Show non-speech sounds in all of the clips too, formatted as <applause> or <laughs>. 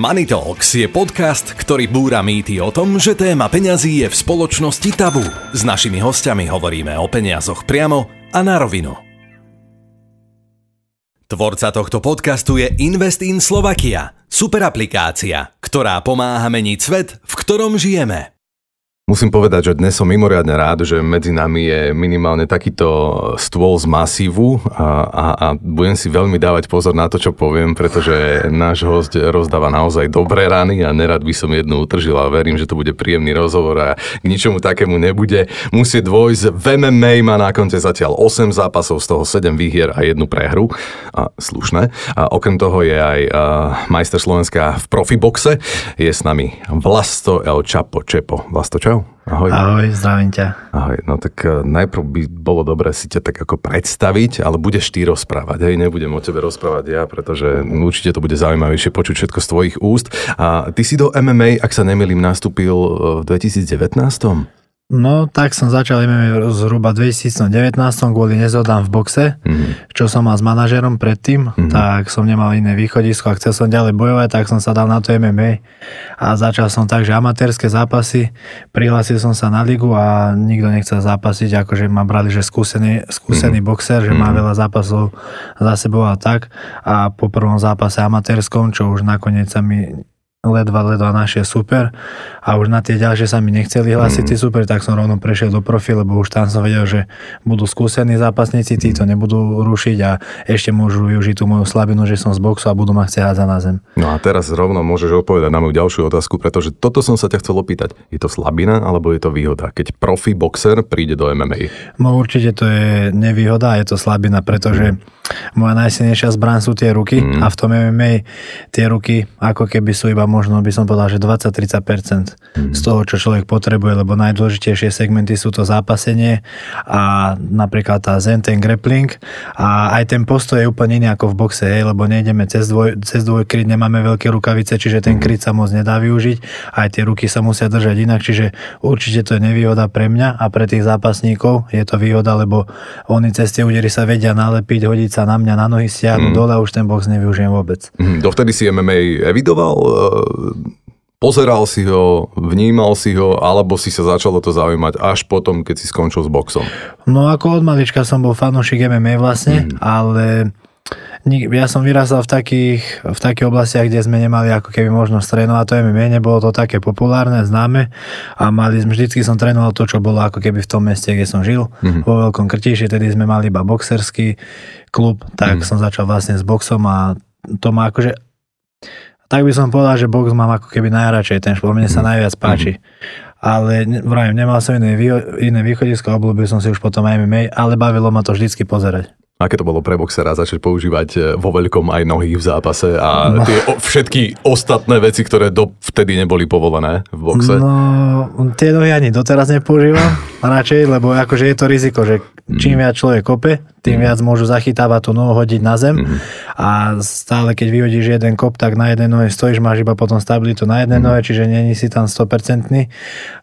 Money Talks je podcast, ktorý búra mýty o tom, že téma peňazí je v spoločnosti tabu. S našimi hostiami hovoríme o peniazoch priamo a na rovinu. Tvorca tohto podcastu je Invest in Slovakia, super ktorá pomáha meniť svet, v ktorom žijeme. Musím povedať, že dnes som mimoriadne rád, že medzi nami je minimálne takýto stôl z masívu a, a, a budem si veľmi dávať pozor na to, čo poviem, pretože náš host rozdáva naozaj dobré rany a nerad by som jednu utržil a verím, že to bude príjemný rozhovor a k ničomu takému nebude. Musí dvojsť. V MMA má na konte zatiaľ 8 zápasov, z toho 7 výhier a jednu prehru. A slušné. A okrem toho je aj majster Slovenska v profiboxe. Je s nami Vlasto El Čapo Čepo. Vlasto, čau. Ahoj. Ahoj, zdravím ťa. Ahoj, no tak eh, najprv by bolo dobré si ťa tak ako predstaviť, ale budeš ty rozprávať, hej, nebudem o tebe rozprávať ja, pretože určite to bude zaujímavejšie počuť všetko z tvojich úst. A ty si do MMA, ak sa nemýlim, nastúpil eh, v 2019? No, tak som začal MMA zhruba v 2019 kvôli nezhodám v boxe, mm-hmm. čo som mal s manažerom predtým, mm-hmm. tak som nemal iné východisko a chcel som ďalej bojovať, tak som sa dal na to MMA a začal som tak, že amatérske zápasy, prihlásil som sa na ligu a nikto nechcel zápasiť, akože ma brali, že skúsený, skúsený mm-hmm. boxer, že mm-hmm. má mhm. veľa zápasov za sebou a tak a po prvom zápase amatérskom, čo už nakoniec sa mi ledva, ledva našiel super a už na tie ďalšie sa mi nechceli hlásiť mm. super, tak som rovno prešiel do profi, lebo už tam som vedel, že budú skúsení zápasníci, tí to nebudú rušiť a ešte môžu využiť tú moju slabinu, že som z boxu a budú ma chcieť hádzať na zem. No a teraz rovno môžeš odpovedať na moju ďalšiu otázku, pretože toto som sa ťa chcel opýtať. Je to slabina alebo je to výhoda? Keď profi boxer príde do MMA? No určite to je nevýhoda a je to slabina, pretože mm moja najsilnejšia zbraň sú tie ruky mm. a v tom MMA tie ruky ako keby sú iba možno by som povedal, že 20-30% mm. z toho, čo človek potrebuje, lebo najdôležitejšie segmenty sú to zápasenie a napríklad tá zen, ten grappling a aj ten postoj je úplne iný ako v boxe, hej, lebo nejdeme cez, dvoj, cez dvojkryt, nemáme veľké rukavice, čiže ten mm. kryt sa moc nedá využiť, aj tie ruky sa musia držať inak, čiže určite to je nevýhoda pre mňa a pre tých zápasníkov je to výhoda, lebo oni cez tie údery sa vedia nalepiť, hodiť sa na mňa na nohy stiahnu mm. dole a už ten box nevyužijem vôbec. Mm. Dovtedy si MMA evidoval? Pozeral si ho, vnímal si ho, alebo si sa začalo to zaujímať až potom, keď si skončil s boxom? No ako od malička som bol fanúšik MMA vlastne, mm. ale ja som vyrastal v takých, v takých oblastiach, kde sme nemali ako keby možnosť trénovať to MMA, nebolo to také populárne, známe a mali, vždycky som trénoval to, čo bolo ako keby v tom meste, kde som žil, mm-hmm. vo Veľkom Krtíši, tedy sme mali iba boxerský klub, tak mm-hmm. som začal vlastne s boxom a to má akože tak by som povedal, že box mám ako keby najradšej, ten šport, mne sa mhm. najviac páči. Mm-hmm. Ale vravím, nemal som iné, iné východisko, obľúbil som si už potom MMA, ale bavilo ma to vždycky pozerať. Aké to bolo pre boxera začať používať e, vo veľkom aj nohy v zápase a no. tie všetky ostatné veci, ktoré do vtedy neboli povolené v boxe? No, tie nohy ani doteraz nepoužívam, <laughs> radšej, lebo akože je to riziko, že čím mhm. viac človek kope, tým mm. viac môžu zachytávať tú nohu, hodiť na zem mm. a stále keď vyhodíš jeden kop, tak na jednej nohe stojíš, máš iba potom stabilitu na jednej mm. nohe, čiže není si tam 100%.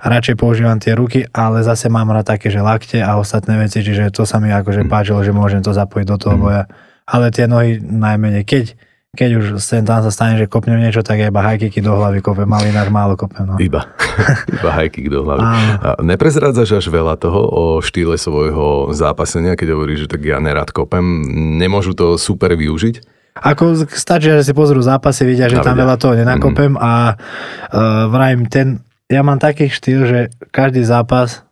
Radšej používam tie ruky, ale zase mám rád také, že lakte a ostatné veci, čiže to sa mi akože mm. páčilo, že môžem to zapojiť do toho mm. boja. Ale tie nohy najmenej. Keď keď už sem tam sa stane, že kopnem niečo, tak iba hajkiky do hlavy kopem, inak málo kopem. No. Iba. <laughs> iba hajkik do hlavy. A neprezrádzaš až veľa toho o štýle svojho zápasenia, keď hovoríš, že tak ja nerad kopem. Nemôžu to super využiť? Ako stačí, že si pozrú zápasy, vidia, že tam veľa toho nenakopem mm-hmm. a uh, vrajím ten, ja mám taký štýl, že každý zápas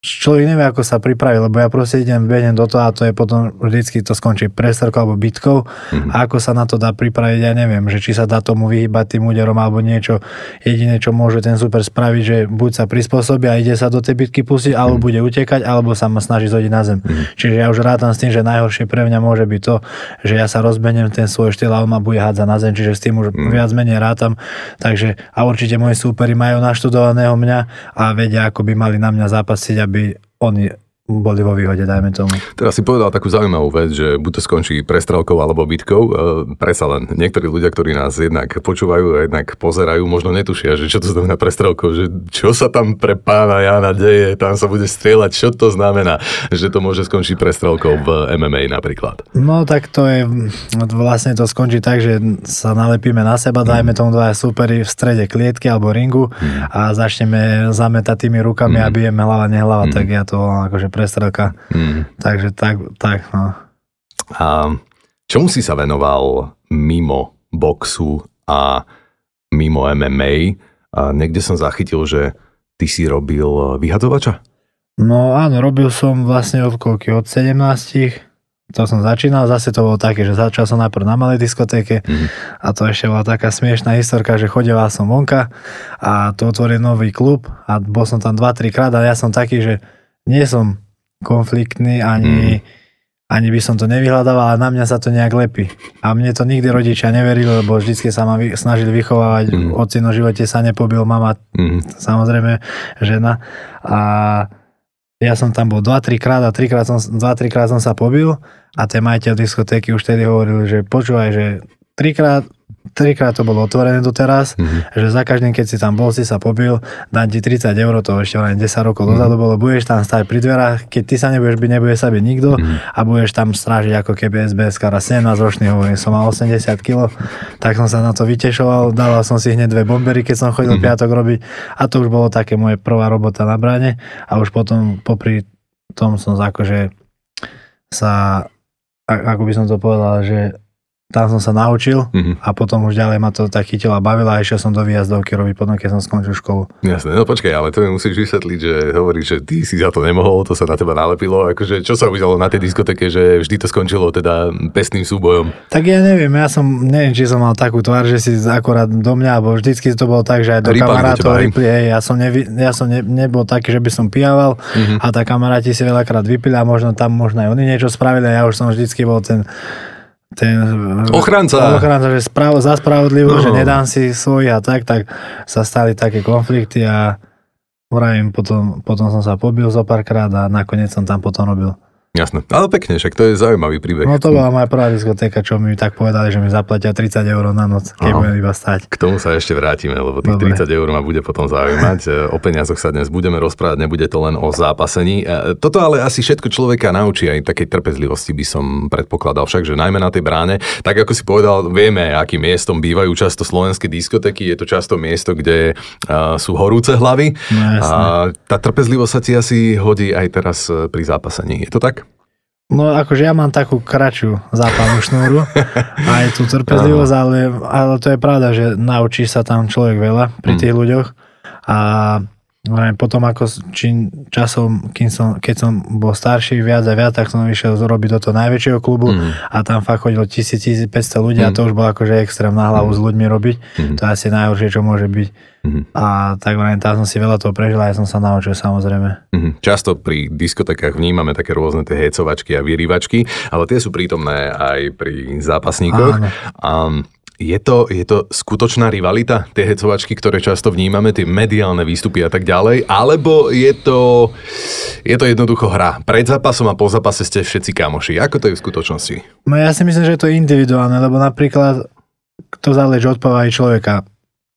človek nevie, ako sa pripraví, lebo ja proste idem, behnem do toho a to je potom vždycky to skončí prestrkou alebo bitkou mm-hmm. a ako sa na to dá pripraviť, ja neviem, že či sa dá tomu vyhybať tým úderom alebo niečo. Jediné, čo môže ten super spraviť, že buď sa prispôsobí a ide sa do tej bitky pustiť, alebo mm-hmm. bude utekať, alebo sa ma snaží zhodiť na zem. Mm-hmm. Čiže ja už rátam s tým, že najhoršie pre mňa môže byť to, že ja sa rozbenem ten svoj štýl a on ma bude hádzať na zem, čiže s tým už mm-hmm. viac menej rátam. Takže a určite moji súperi majú naštudovaného mňa a vedia, ako by mali na mňa zápasiť, aby oni boli vo výhode, dajme tomu. Teraz si povedal takú zaujímavú vec, že buď to skončí prestrelkou alebo bitkou. E, Presa len niektorí ľudia, ktorí nás jednak počúvajú a jednak pozerajú, možno netušia, že čo to znamená prestrelkou, že čo sa tam pre pána Jana deje, tam sa bude strieľať, čo to znamená, že to môže skončiť prestrelkou v MMA napríklad. No tak to je, vlastne to skončí tak, že sa nalepíme na seba, dajme tomu dva superi v strede klietky alebo ringu a začneme zametať tými rukami a bijeme hlava, nehlava, tak ja to akože prestrelka. Takže tak, tak no. A čomu si sa venoval mimo boxu a mimo MMA? A niekde som zachytil, že ty si robil vyhadzovača? No áno, robil som vlastne od koľky, od 17 to som začínal, zase to bolo také, že začal som najprv na malej diskotéke mm. a to ešte bola taká smiešná historka, že chodeval som vonka a tu otvoril nový klub a bol som tam 2-3 krát a ja som taký, že nie som konfliktný ani, mm. ani by som to nevyhľadával, ale na mňa sa to nejak lepí. A mne to nikdy rodičia neverili, lebo vždycky sa ma vy, snažili vychovávať, mm. ocino živote sa nepobil, mama mm. samozrejme žena a ja som tam bol 2-3 krát a 3 krát som, 2-3 krát som sa pobil a ten majiteľ diskotéky už tedy hovoril, že počúvaj, že trikrát trikrát to bolo otvorené doteraz, mm-hmm. že za každým, keď si tam bol, si sa pobil, dám ti 30 eur, to ešte len 10 rokov mm-hmm. dozadu bolo, budeš tam stať pri dverách, keď ty sa nebudeš byť, nebude sa byť nikto mm-hmm. a budeš tam strážiť ako keby SBS kara 17 ročný, hovorím, som mal 80 kg, tak som sa na to vytešoval, dával som si hneď dve bombery, keď som chodil mm-hmm. piatok robiť a to už bolo také moje prvá robota na bráne a už potom popri tom som akože sa, ako by som to povedal, že tam som sa naučil mm-hmm. a potom už ďalej ma to tak chytilo a bavilo a išiel som do výjazdovky robiť potom, keď som skončil školu. Jasné, no počkaj, ale to mi musíš vysvetliť, že hovoríš, že ty si za to nemohol, to sa na teba nalepilo, akože čo sa udialo na tej diskoteke, že vždy to skončilo teda pestným súbojom? Tak ja neviem, ja som, neviem, či som mal takú tvár, že si akorát do mňa, alebo vždycky to bolo tak, že aj do kamarátov ripli, hej, ja som, nevi, ja som ne, nebol taký, že by som pijával mm-hmm. a tá kamaráti si veľakrát vypili a možno tam možno aj oni niečo spravili a ja už som vždycky bol ten ten ochranca, ochranca že sprav, za spravodlivosť, no. že nedám si svoj a tak, tak sa stali také konflikty a vravím, potom, potom som sa pobil zo párkrát a nakoniec som tam potom robil Jasné, ale pekne, však to je zaujímavý príbeh. No to bola moja prvá diskotéka, čo mi tak povedali, že mi zaplatia 30 eur na noc, keď budem iba stať. K tomu sa ešte vrátime, lebo tých Dobre. 30 eur ma bude potom zaujímať. E, o peniazoch sa dnes budeme rozprávať, nebude to len o zápasení. E, toto ale asi všetko človeka naučí aj takej trpezlivosti by som predpokladal, však, že najmä na tej bráne, tak ako si povedal, vieme, akým miestom bývajú často slovenské diskotéky, je to často miesto, kde uh, sú horúce hlavy. No, a tá trpezlivosť sa ti asi hodí aj teraz pri zápasení. Je to tak? No akože ja mám takú kračšiu zápalnú šnúru a aj tú trpezlivosť, ale, ale to je pravda, že naučí sa tam človek veľa pri tých mm. ľuďoch a potom ako či časom, kým som, keď som bol starší viac a viac, tak som išiel zrobiť do toho najväčšieho klubu mm. a tam fakt chodilo 1000-1500 ľudí mm. a to už bolo akože extrém na hlavu mm. s ľuďmi robiť. Mm. To je asi najhoršie, čo môže byť. Mm. A tak len tam som si veľa toho prežil a ja som sa naučil samozrejme. Mm. Často pri diskotekách vnímame také rôzne tie hecovačky a vyrývačky, ale tie sú prítomné aj pri zápasníkoch. Áno. A je to, je to skutočná rivalita, tie hecovačky, ktoré často vnímame, tie mediálne výstupy a tak ďalej, alebo je to, je to jednoducho hra? Pred zápasom a po zápase ste všetci kamoši. Ako to je v skutočnosti? No ja si myslím, že je to individuálne, lebo napríklad to záleží od povahy človeka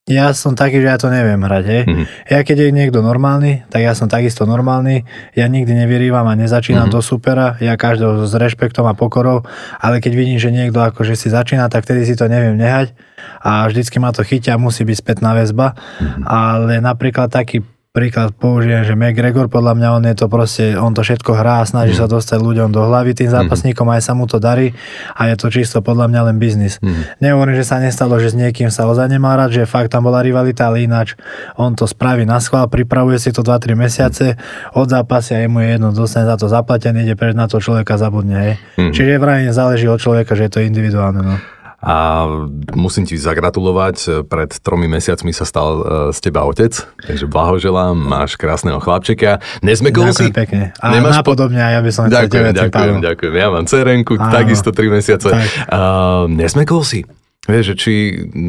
ja som taký, že ja to neviem hrať. Hej. Mm-hmm. Ja keď je niekto normálny, tak ja som takisto normálny. Ja nikdy nevyrývam a nezačínam mm-hmm. do supera. Ja každého s rešpektom a pokorou. Ale keď vidím, že niekto akože si začína, tak vtedy si to neviem nehať. A vždycky ma to chytia, musí byť spätná väzba. Mm-hmm. Ale napríklad taký príklad použijem, že McGregor, podľa mňa on je to proste, on to všetko hrá snaží mm. sa dostať ľuďom do hlavy, tým mhm. zápasníkom mm. aj sa mu to darí a je to čisto podľa mňa len biznis. Mm. Nehovorím, že sa nestalo, že s niekým sa ozaj nemá rád, že fakt tam bola rivalita, ale ináč on to spraví na schvál, pripravuje si to 2-3 mesiace, od zápasia je mu je jedno, dostane za to zaplatený, ide preč na to človeka zabudne. Hej. Mm. Čiže vrajne záleží od človeka, že je to individuálne. No a musím ti zagratulovať, pred tromi mesiacmi sa stal e, z teba otec, takže blahoželám, máš krásneho chlapčeka. Nezmekol si? pekne. A Nemáš napodobne po... ja by som ďakujem, ďakujem, ďakujem, ďakujem. Ja mám cerenku, Áno, takisto 3 mesiace. Tak. Uh, nezmekol si? Vieš, že či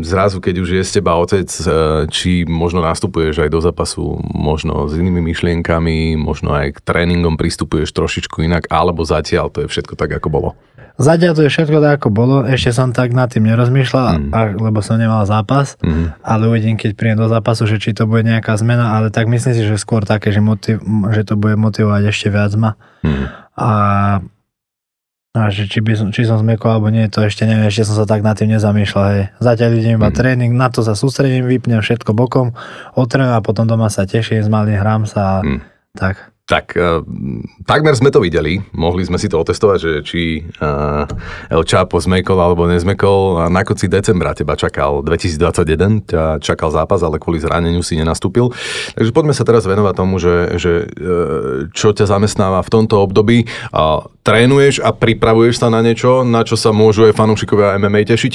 zrazu, keď už je z teba otec, e, či možno nastupuješ aj do zápasu možno s inými myšlienkami, možno aj k tréningom pristupuješ trošičku inak, alebo zatiaľ to je všetko tak, ako bolo? Zatiaľ to je všetko tak, ako bolo. Ešte som tak nad tým nerozmýšľal, mm. lebo som nemal zápas, mm. ale uvidím, keď príjem do zápasu, že či to bude nejaká zmena, ale tak myslím si, že skôr také, že, motiv, že to bude motivovať ešte viac ma. Mm. A a že či, by som, či som zmekol alebo nie, to ešte neviem, ešte som sa tak nad tým nezamýšľal. Hej. Zatiaľ idem iba mm. tréning, na to sa sústredím, vypnem všetko bokom, otrenujem a potom doma sa teším, z malým hrám sa a mm. tak. Tak, uh, takmer sme to videli, mohli sme si to otestovať, že či uh, El Chapo zmekol alebo nezmekol. A na konci decembra teba čakal 2021, ťa čakal zápas, ale kvôli zraneniu si nenastúpil. Takže poďme sa teraz venovať tomu, že, že uh, čo ťa zamestnáva v tomto období. Uh, trénuješ a pripravuješ sa na niečo, na čo sa môžu aj fanúšikovia MMA tešiť?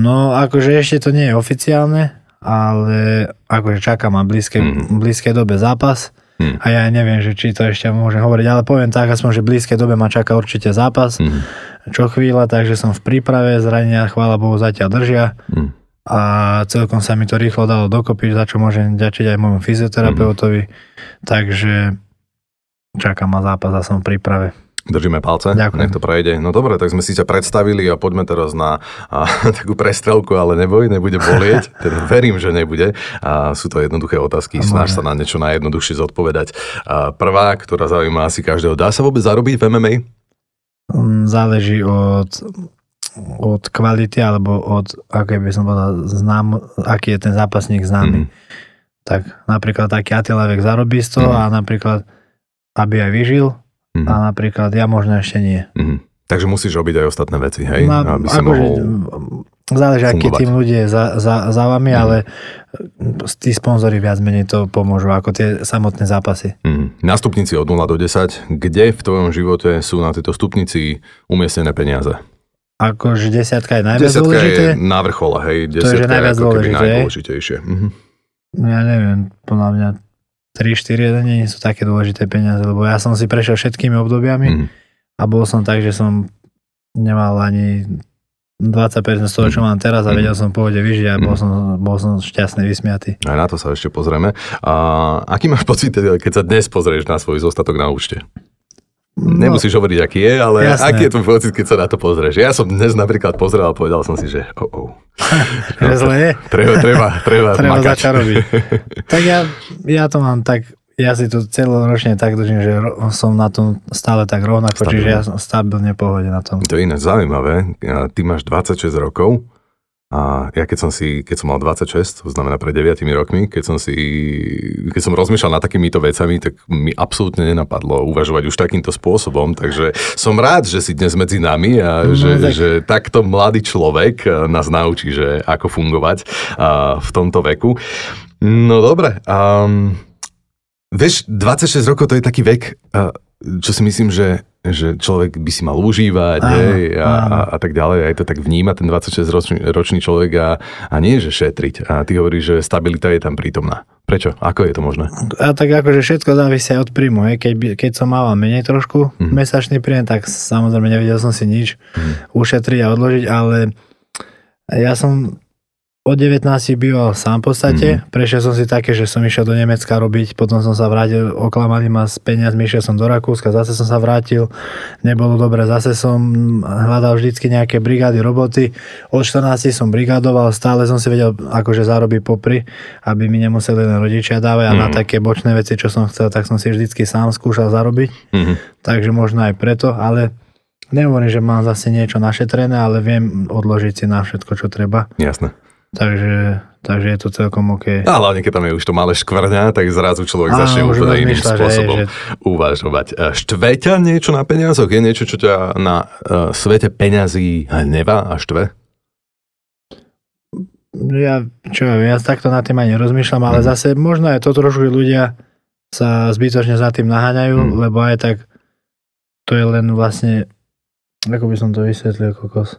No, akože ešte to nie je oficiálne, ale akože čakám na blízkej, mm. blízkej dobe zápas Hmm. A ja neviem, že či to ešte môžem hovoriť, ale poviem tak, aspoň, že v blízkej dobe ma čaká určite zápas. Hmm. Čo chvíľa, takže som v príprave, zranenia chvála Bohu zatiaľ držia. Hmm. A celkom sa mi to rýchlo dalo dokopy, za čo môžem ďačiť aj môjmu fyzioterapeutovi. Hmm. Takže čakám ma zápas a som v príprave. Držíme palce, Ďakujem. nech to prejde. No dobre, tak sme si ťa predstavili a poďme teraz na a, <laughs> takú prestrelku, ale neboj, nebude bolieť. <laughs> teda verím, že nebude. A sú to jednoduché otázky, snaž sa na niečo najjednoduchšie zodpovedať. A prvá, ktorá zaujíma asi každého. Dá sa vôbec zarobiť v MMA? Mm, záleží od, od kvality alebo od, ako by som povedal, znám, aký je ten zápasník známy. Mm. Tak napríklad taký Attila Vek zarobí z toho mm. a napríklad, aby aj vyžil, Mm-hmm. A napríklad ja možno ešte nie. Mm-hmm. Takže musíš robiť aj ostatné veci, hej? No, aby si mohol záleží, aký tým ľudí je za, za, za vami, mm. ale tí sponzory viac menej to pomôžu ako tie samotné zápasy. Mm. Na stupnici od 0 do 10, kde v tvojom živote sú na tejto stupnici umiestnené peniaze? Akože desiatka je najviac desiatka dôležité? je na vrchole, hej. Desiatka to je, že najviac je ako keby najdôležitejšie. Mm-hmm. Ja neviem, podľa mňa 3-4 nie sú také dôležité peniaze, lebo ja som si prešiel všetkými obdobiami mm. a bol som tak, že som nemal ani 20% z toho, čo mám teraz a vedel som pohode vyžiť a bol som, bol som šťastný, vysmiatý. Aj na to sa ešte pozrieme. A aký máš pocit, keď sa dnes pozrieš na svoj zostatok na účte? No, Nemusíš hovoriť, aký je, ale jasné. aký je tvoj pocit, keď sa na to pozrieš? Ja som dnes napríklad pozrel a povedal som si, že oh, oh. no, zle je? <laughs> Treba, treba, treba, treba začať robiť. <laughs> tak ja, ja to mám tak, ja si to celoročne tak držím, že som na tom stále tak rovnako, stabilne. čiže ja som stabilne pohode na tom. To je iné zaujímavé. Ty máš 26 rokov a ja keď som si, keď som mal 26, to znamená pred 9 rokmi, keď som si, keď som rozmýšľal nad takýmito vecami, tak mi absolútne nenapadlo uvažovať už takýmto spôsobom, takže som rád, že si dnes medzi nami a no, že, tak... že takto mladý človek nás naučí, že ako fungovať v tomto veku. No dobre, um, vieš, 26 rokov to je taký vek, čo si myslím, že že človek by si mal užívať áno, hej, a, a, a tak ďalej. Aj to tak vníma ten 26-ročný ročný človek a, a nie, že šetriť. A ty hovoríš, že stabilita je tam prítomná. Prečo? Ako je to možné? A tak akože všetko závisí od príjmu. Hej. Keď, keď som mal menej trošku mm. mesačný príjem, tak samozrejme nevedel som si nič mm. ušetriť a odložiť, ale ja som od 19 býval sám v podstate. Mm-hmm. Prešiel som si také, že som išiel do Nemecka robiť, potom som sa vrátil, oklamali ma s peniazmi, išiel som do Rakúska, zase som sa vrátil, nebolo dobre, zase som hľadal vždycky nejaké brigády roboty. Od 14 som brigádoval, stále som si vedel akože zarobiť popri, aby mi nemuseli len rodičia dávať a mm-hmm. na mhm. také bočné veci, čo som chcel, tak som si vždycky sám skúšal zarobiť. Mm-hmm. Takže možno aj preto, ale Nehovorím, že mám zase niečo našetrené, ale viem odložiť si na všetko, čo treba. Jasné. Takže, takže je to celkom OK. A hlavne, keď tam je už to malé škvrňa, tak zrazu človek Áno, začne úplne iným spôsobom že, uvažovať. E, štve ťa niečo na peniazoch? Je niečo, čo ťa na uh, svete peňazí hneva a štve? Ja, čo ja, ja takto na tým aj nerozmýšľam, ale mm. zase možno aj to trošku ľudia sa zbytočne za tým naháňajú, mm. lebo aj tak to je len vlastne, ako by som to vysvetlil, kokos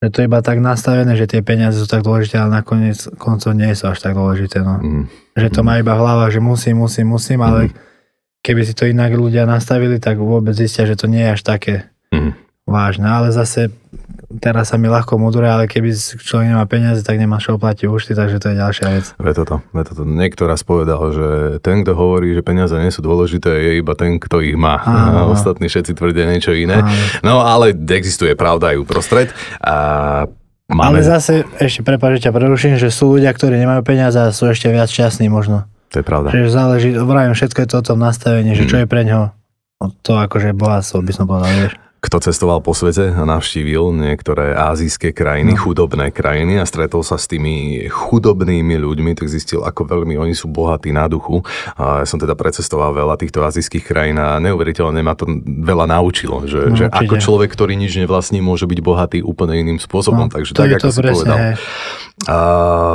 že to je iba tak nastavené, že tie peniaze sú tak dôležité, ale nakoniec koncov nie sú až tak dôležité. No. Mm. Že to má iba hlava, že musím, musím, musím, ale mm. keby si to inak ľudia nastavili, tak vôbec zistia, že to nie je až také mm. vážne. Ale zase teraz sa mi ľahko mudruje, ale keby človek nemá peniaze, tak nemá čo platiť účty, takže to je ďalšia vec. Ve toto, ve toto. Niekto raz povedal, že ten, kto hovorí, že peniaze nie sú dôležité, je iba ten, kto ich má. Áno. Ostatní všetci tvrdia niečo iné. Áno. No ale existuje pravda aj uprostred. A Máme... Ale zase, ešte prepáč, ťa preruším, že sú ľudia, ktorí nemajú peniaze a sú ešte viac šťastní možno. To je pravda. Čiže záleží, vravím, všetko je to o tom nastavení, mm. že čo je pre ňoho to akože bohatstvo, by som povedal, vieš kto cestoval po svete a navštívil niektoré azijské krajiny, no. chudobné krajiny a stretol sa s tými chudobnými ľuďmi, tak zistil, ako veľmi oni sú bohatí na duchu. A ja som teda precestoval veľa týchto azijských krajín a neuveriteľne ma to veľa naučilo, že, no, že ako človek, ktorý nič nevlastní, môže byť bohatý úplne iným spôsobom. No, Takže tak, ako si povedal. A,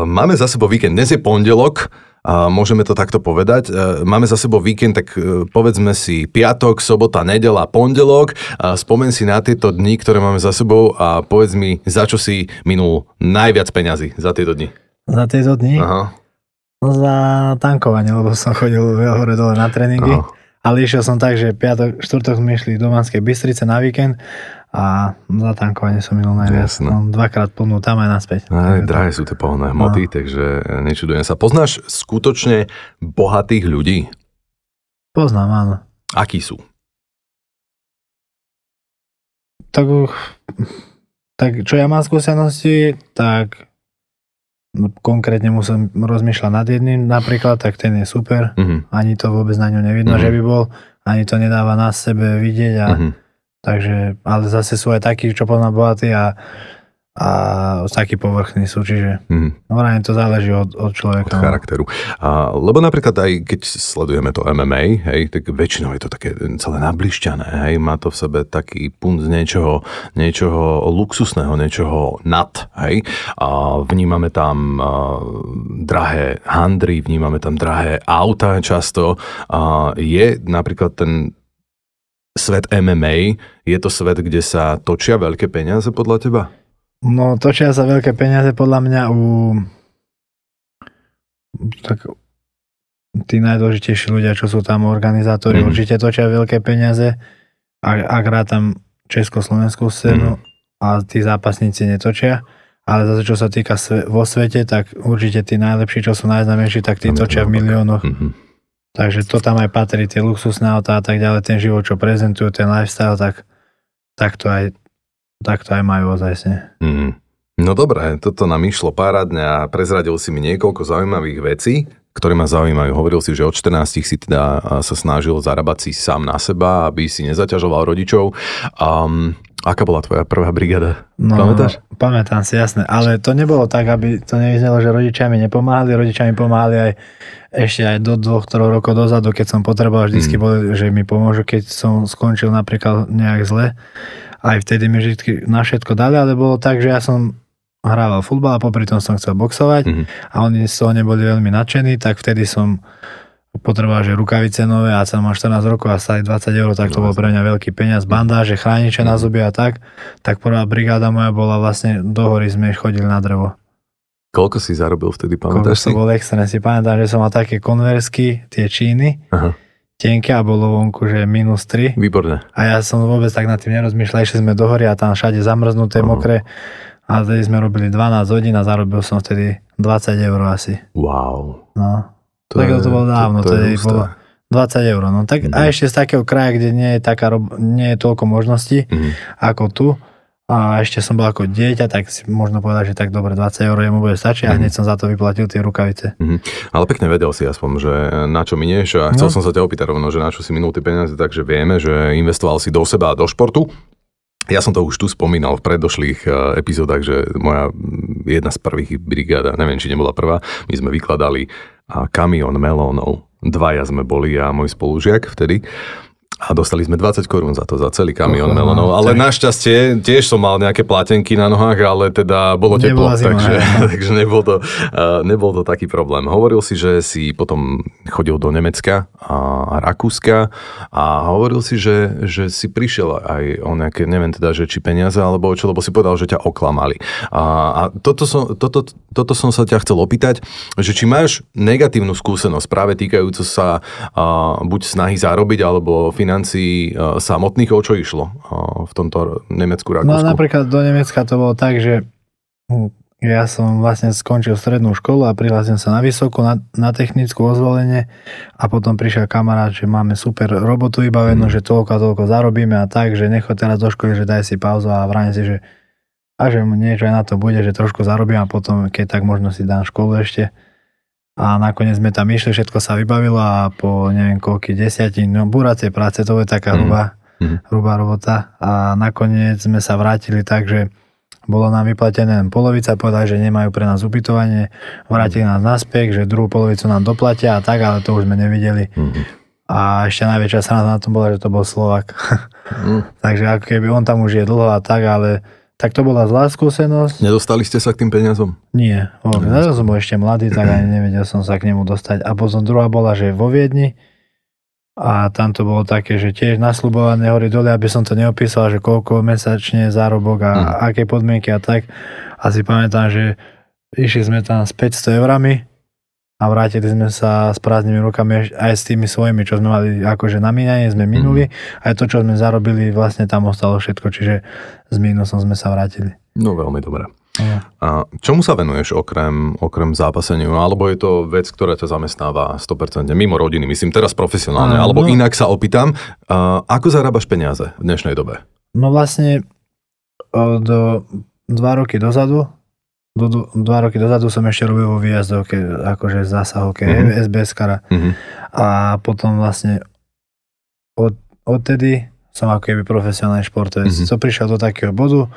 máme za sebou víkend. Dnes je pondelok, a môžeme to takto povedať. E, máme za sebou víkend, tak e, povedzme si piatok, sobota, nedela, pondelok. A spomen si na tieto dni, ktoré máme za sebou a povedz mi, za čo si minul najviac peňazí za tieto dni. Za tieto dni? Aha. No za tankovanie, lebo som chodil hore dole na tréningy. Aha. Ale išiel som tak, že piatok, štvrtok sme išli do Manskej Bystrice na víkend a za tankovanie som minul najviac. No, dvakrát plnú tam aj naspäť. Aj, drahé sú tie pohonné hmoty, no. takže nečudujem sa. Poznáš skutočne bohatých ľudí? Poznám, áno. Akí sú? Tak, tak čo ja mám skúsenosti, tak no, konkrétne musím rozmýšľať nad jedným napríklad, tak ten je super. Uh-huh. Ani to vôbec na ňu nevidno, uh-huh. že by bol. Ani to nedáva na sebe vidieť a uh-huh Takže, ale zase sú aj takí, čo poznám bohatí a, a takí povrchní sú, čiže mm. no, to záleží od, od človeka. Od no. charakteru. A, lebo napríklad aj keď sledujeme to MMA, hej, tak väčšinou je to také celé nablišťané, hej, má to v sebe taký punt z niečoho, niečoho luxusného, niečoho nad, hej, a vnímame tam a, drahé handry, vnímame tam drahé auta často, a je napríklad ten svet MMA, je to svet, kde sa točia veľké peniaze podľa teba? No, točia sa veľké peniaze podľa mňa u tak tí najdôležitejší ľudia, čo sú tam organizátori, mm. určite točia veľké peniaze. Ak, ak tam československú scénu mm. a tí zápasníci netočia. Ale zase, čo sa týka sve, vo svete, tak určite tí najlepší, čo sú najznamejší, tak tí točia v miliónoch. Mm-hmm. Takže to tam aj patrí, tie luxusné autá a tak ďalej, ten život, čo prezentujú, ten lifestyle, tak, tak, to, aj, tak to aj majú ozajstne. Mm. No dobré, toto nám išlo párádne a prezradil si mi niekoľko zaujímavých vecí, ktoré ma zaujímajú. Hovoril si, že od 14 si teda sa snažil zarábať si sám na seba, aby si nezaťažoval rodičov. Um, Aká bola tvoja prvá brigáda? No, Pamätáš? Pamätám si, jasné. Ale to nebolo tak, aby to nevyznelo, že rodičia mi nepomáhali. Rodičia mi pomáhali aj ešte aj do dvoch, troch rokov dozadu, keď som potreboval, vždycky mm. boli, že mi pomôžu, keď som skončil napríklad nejak zle. Aj vtedy mi vždy na všetko dali, ale bolo tak, že ja som hrával futbal a popri tom som chcel boxovať mm. a oni z toho neboli veľmi nadšení, tak vtedy som potreboval, že rukavice nové a som mal 14 rokov a stali 20 eur, tak to bol pre mňa veľký peniaz, bandáže, chrániče na zuby a tak, tak prvá brigáda moja bola vlastne do hory sme chodili na drevo. Koľko si zarobil vtedy, pamätáš si? to bol extrém, si pamätám, že som mal také konversky, tie číny, Aha. tenké a bolo vonku, že minus 3. Výborné. A ja som vôbec tak nad tým nerozmýšľal, išli sme do hory a tam všade zamrznuté, Aha. mokré. A vtedy sme robili 12 hodín a zarobil som vtedy 20 eur asi. Wow. No. To tak je, to bolo dávno, to, to je bolo 20 eur. No tak mm. a ešte z takého kraja, kde nie je, taká, nie je toľko možností mm. ako tu. A ešte som bol ako dieťa, tak si možno povedať, že tak dobre, 20 eur jemu bude stačiť mm. a mhm. hneď som za to vyplatil tie rukavice. Mm. Ale pekne vedel si aspoň, že na čo minieš a chcel no. som sa ťa opýtať rovno, že na čo si minul tie peniaze, takže vieme, že investoval si do seba a do športu. Ja som to už tu spomínal v predošlých eh, epizódach, že moja jedna z prvých brigád, neviem, či nebola prvá, my sme vykladali kamión melónov. Dvaja sme boli a môj spolužiak vtedy. A dostali sme 20 korún za to, za celý kamión uh, melónov. Ale tak. našťastie tiež som mal nejaké platenky na nohách, ale teda bolo teplo, zima, takže, <laughs> takže nebol, to, uh, nebol to taký problém. Hovoril si, že si potom chodil do Nemecka a Rakúska a hovoril si, že, že si prišiel aj o nejaké, neviem teda, že či peniaze alebo čo, lebo si povedal, že ťa oklamali. A, a toto, som, toto toto som sa ťa chcel opýtať, že či máš negatívnu skúsenosť práve týkajúcu sa uh, buď snahy zarobiť, alebo financií uh, samotných, o čo išlo uh, v tomto Nemecku, Rakúsku? No napríklad do Nemecka to bolo tak, že hm, ja som vlastne skončil strednú školu a prihlásil sa na vysokú, na, na technickú ozvolenie a potom prišiel kamarát, že máme super robotu vybavenú, mm. že toľko a toľko zarobíme a tak, že nechod teraz do školy, že daj si pauzu a vrajím si, že a že niečo aj na to bude, že trošku zarobím a potom, keď tak možno si dám školu ešte. A nakoniec sme tam išli, všetko sa vybavilo a po neviem koľky desiatin, no buracie práce, to je taká mm. hrubá, mm. hrubá robota. A nakoniec sme sa vrátili tak, že bolo nám vyplatené len polovica, povedali, že nemajú pre nás ubytovanie, vrátili nás naspäť, že druhú polovicu nám doplatia a tak, ale to už sme nevideli. Mm. A ešte najväčšia sranda na tom bola, že to bol Slovak. Mm. <laughs> Takže ako keby on tam už je dlho a tak, ale tak to bola zlá skúsenosť. Nedostali ste sa k tým peniazom? Nie. Ja som bol ešte mladý, tak ani nevedel som sa k nemu dostať. A potom druhá bola, že vo Viedni. A tam to bolo také, že tiež nasľubované hory dole, aby som to neopísal, že koľko mesačne zárobok a mm. aké podmienky a tak. A si pamätám, že išli sme tam s 500 eurami a vrátili sme sa s prázdnymi rukami aj s tými svojimi, čo sme mali akože na minanie, sme minuli, mm. aj to, čo sme zarobili, vlastne tam ostalo všetko, čiže s mínusom sme sa vrátili. No veľmi dobré. Ja. A čomu sa venuješ okrem, okrem zápaseniu? Alebo je to vec, ktorá ťa zamestnáva 100% mimo rodiny, myslím teraz profesionálne, alebo no, inak sa opýtam, ako zarábaš peniaze v dnešnej dobe? No vlastne od dva roky dozadu do, do, dva roky dozadu som ešte robil vo výjazdovke, akože zásahovke, mm-hmm. SBS kara. Mm-hmm. A potom vlastne od, odtedy som ako keby profesionálny športovec. Mm-hmm. Som prišiel do takého bodu,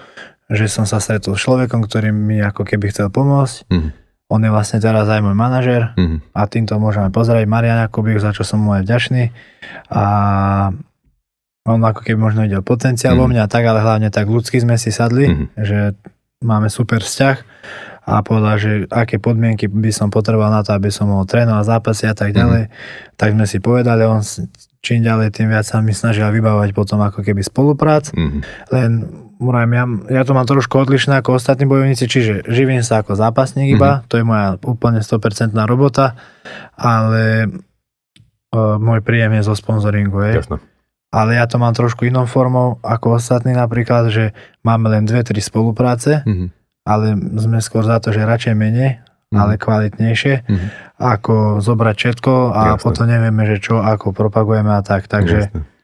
že som sa stretol s človekom, ktorý mi ako keby chcel pomôcť. Mm-hmm. On je vlastne teraz aj môj manažer mm-hmm. a týmto môžeme pozrieť Mariana Jakubík, za čo som mu aj vďačný. A on ako keby možno videl potenciál mm-hmm. vo mňa tak, ale hlavne tak ľudsky sme si sadli, mm-hmm. že máme super vzťah a povedal, že aké podmienky by som potreboval na to, aby som mohol trénovať zápasy a tak ďalej. Mm-hmm. Tak sme si povedali, on čím ďalej, tým viac sa mi snažil vybávať potom ako keby spoluprác. Mm-hmm. Len Murajm, ja, ja to mám trošku odlišné ako ostatní bojovníci, čiže živím sa ako zápasník iba, mm-hmm. to je moja úplne 100% robota, ale uh, môj príjem je zo sponzoringu. Jasne ale ja to mám trošku inou formou ako ostatní napríklad, že máme len dve, tri spolupráce, mm-hmm. ale sme skôr za to, že radšej menej, mm-hmm. ale kvalitnejšie, mm-hmm. ako zobrať všetko a Jasne. potom nevieme, že čo, ako propagujeme a tak, takže... Jasne.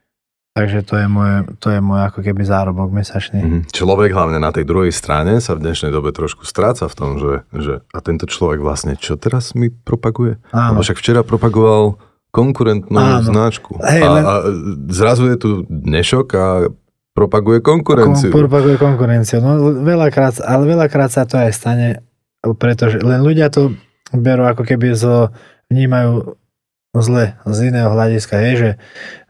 Takže to je môj, to je môj ako keby zárobok mesačný. Mm-hmm. Človek hlavne na tej druhej strane sa v dnešnej dobe trošku stráca v tom, že, že a tento človek vlastne čo teraz mi propaguje? Áno. Lebo však včera propagoval konkurentnú Áno. značku. Hej, a, len... a zrazu je tu dnešok a propaguje konkurenciu. Kom, propaguje konkurenciu. No veľakrát, ale veľakrát sa to aj stane, pretože len ľudia to berú ako keby zo, vnímajú zle z iného hľadiska. Je, že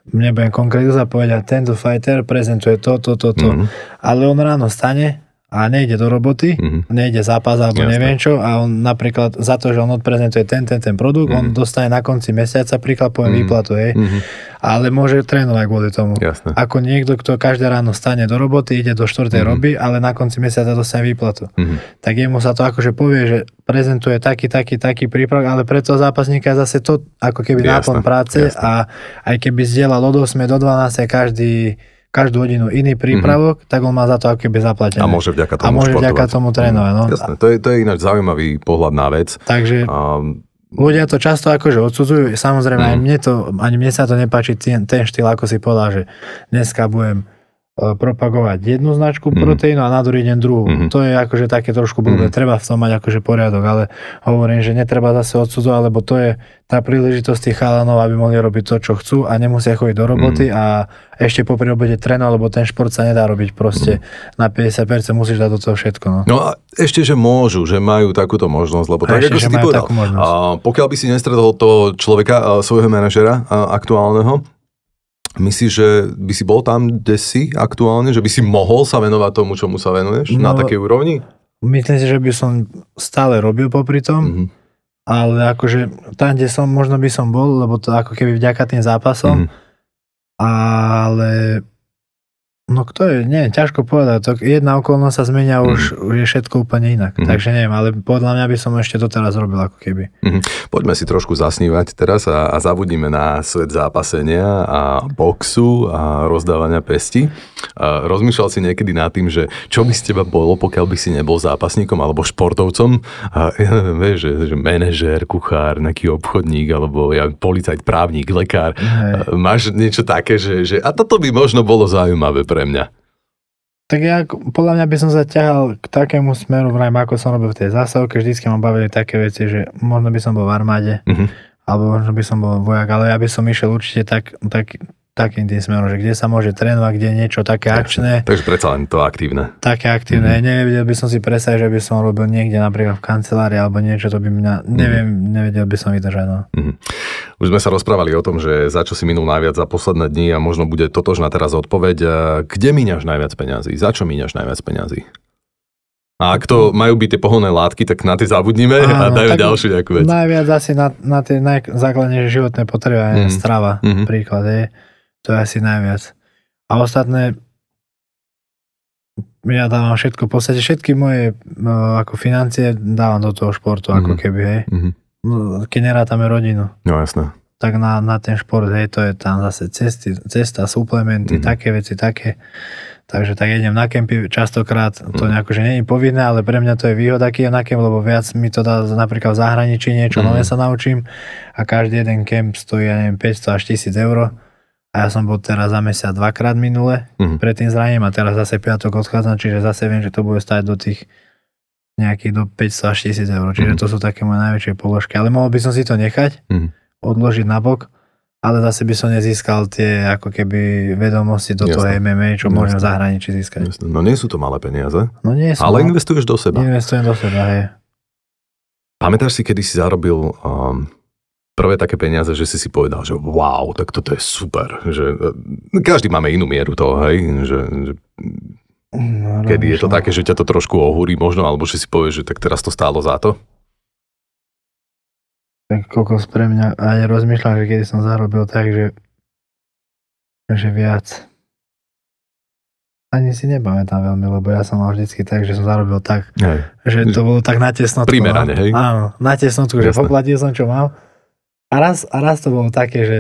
nebudem konkrétne povedať, tento fighter prezentuje to, to, to, to. Mm. Ale on ráno stane a nejde do roboty, mm-hmm. nejde zápas alebo Jasne. neviem čo a on napríklad za to, že on odprezentuje ten, ten, ten produkt, mm-hmm. on dostane na konci mesiaca príklad poviem mm-hmm. výplatu, hej. Mm-hmm. Ale môže trénovať kvôli tomu. Jasne. Ako niekto, kto každé ráno stane do roboty, ide do štvrtej mm-hmm. robí, ale na konci mesiaca dostane výplatu. Mm-hmm. Tak jemu sa to akože povie, že prezentuje taký, taký, taký prípravok, ale pre toho zápasníka je zase to ako keby náplň práce Jasne. a aj keby zdieľal od 8 do 12 každý každú hodinu iný prípravok, mm-hmm. tak on má za to ako keby zaplatené. A môže vďaka tomu A môže vďaka tomu trénovať. No. Jasné, to je, to je ináč zaujímavý pohľad na vec. Takže um, ľudia to často akože odsudzujú. Samozrejme, mm. aj mhm. mne, to, ani mne sa to nepáči ten, ten štýl, ako si povedal, že dneska budem propagovať jednu značku mm. proteínu a na druhý deň druhú. Mm. To je akože také trošku blbé. Mm. Treba v tom mať akože poriadok, ale hovorím, že netreba zase odsudzovať, lebo to je tá príležitosť tých chalanov, aby mohli robiť to, čo chcú a nemusia chodiť do roboty mm. a ešte popri robote trénovať, lebo ten šport sa nedá robiť proste mm. na 50%, musíš dať do toho všetko. No. no a ešte, že môžu, že majú takúto možnosť, lebo tak, ešte, ako si ty povedal, a pokiaľ by si nestretol toho človeka, svojho manažera aktuálneho, Myslíš, že by si bol tam, kde si aktuálne? Že by si mohol sa venovať tomu, čomu sa venuješ? No, na takej úrovni? Myslím si, že by som stále robil popri tom. Mm-hmm. Ale akože tam, kde som, možno by som bol, lebo to ako keby vďaka tým zápasom. Mm-hmm. Ale No kto je, nie, ťažko povedať, to jedna okolnosť sa zmenia, mm. už, už je všetko úplne inak, mm. takže neviem, ale podľa mňa by som ešte to teraz robil ako keby. Mm. Poďme si trošku zasnívať teraz a, a zabudíme na svet zápasenia a boxu a rozdávania pesti. A rozmýšľal si niekedy nad tým, že čo by z teba bolo, pokiaľ by si nebol zápasníkom alebo športovcom, a ja neviem, vieš, že, že manažér, kuchár, nejaký obchodník alebo ja, policajt, právnik, lekár. Hej. Máš niečo také, že, že a toto by možno bolo zaujímavé pre mňa. Tak ja, podľa mňa by som sa ťahal k takému smeru, vrajme, ako som robil v tej zásahovke, vždycky ma bavili také veci, že možno by som bol v armáde, uh-huh. alebo možno by som bol vojak, ale ja by som išiel určite tak, tak, takým tým smerom, že kde sa môže trénovať, kde je niečo také akčné. Takže predsa len to aktívne. Také aktívne. Mm-hmm. Nevedel by som si predstaviť, že by som robil niekde napríklad v kancelárii alebo niečo, to by mňa, neviem, mm-hmm. nevedel by som vydržať. No. Mm-hmm. Už sme sa rozprávali o tom, že za čo si minul najviac za posledné dni a možno bude totožná teraz odpoveď. Kde míňaš najviac peňazí? Za čo míňaš najviac peňazí? A ak to majú byť tie pohonné látky, tak na tie zabudnime Áno, a dajme ďalšiu nejakú vec. Najviac asi na, na tie najzákladnejšie životné potreby, mm. strava, mm-hmm. príklad. Je. To je asi najviac. A ostatné, ja dávam všetko, v podstate všetky moje no, ako financie dávam do toho športu, mm-hmm. ako mhm. keby, hej. Mm-hmm. Keď nerátame rodinu. No jasné. Tak na, na ten šport, hej, to je tam zase cesty, cesta, suplementy, mm-hmm. také veci, také. Takže tak idem na kempy častokrát, to mm. nejako, že nie je povinné, ale pre mňa to je výhoda, keď na kemp, lebo viac mi to dá napríklad v zahraničí niečo mm. nové sa naučím a každý jeden kemp stojí, ja neviem, 500 až 1000 eur a ja som bol teraz za mesiac dvakrát minule mm. pred tým zranením a teraz zase piatok odchádzam, čiže zase viem, že to bude stať do tých nejakých do 500 až 1000 eur. Čiže mm. to sú také moje najväčšie položky. Ale mohol by som si to nechať, mm. odložiť na bok, ale zase by som nezískal tie ako keby vedomosti do Jasne. toho MMA, čo Jasne. môžem v zahraničí získať. Jasne. No nie sú to malé peniaze. No nie sú. Ale no. investuješ do seba. Investujem do seba, hej. Pamätáš si, kedy si zarobil um, prvé také peniaze, že si si povedal, že wow, tak toto je super. Že, e, každý máme inú mieru toho, hej, že, že no, kedy je to také, že ťa to trošku ohúri možno, alebo že si povieš, že tak teraz to stálo za to? Tak kokos pre mňa, a ja rozmýšľam, že kedy som zarobil tak, že, že viac. Ani si nepamätám veľmi, lebo ja som mal vždycky tak, že som zarobil tak, hej. že to bolo tak na tesnotku. Primerane, hej? Áno, na tesnotku, že poplatil som, čo mal a raz, a raz to bolo také, že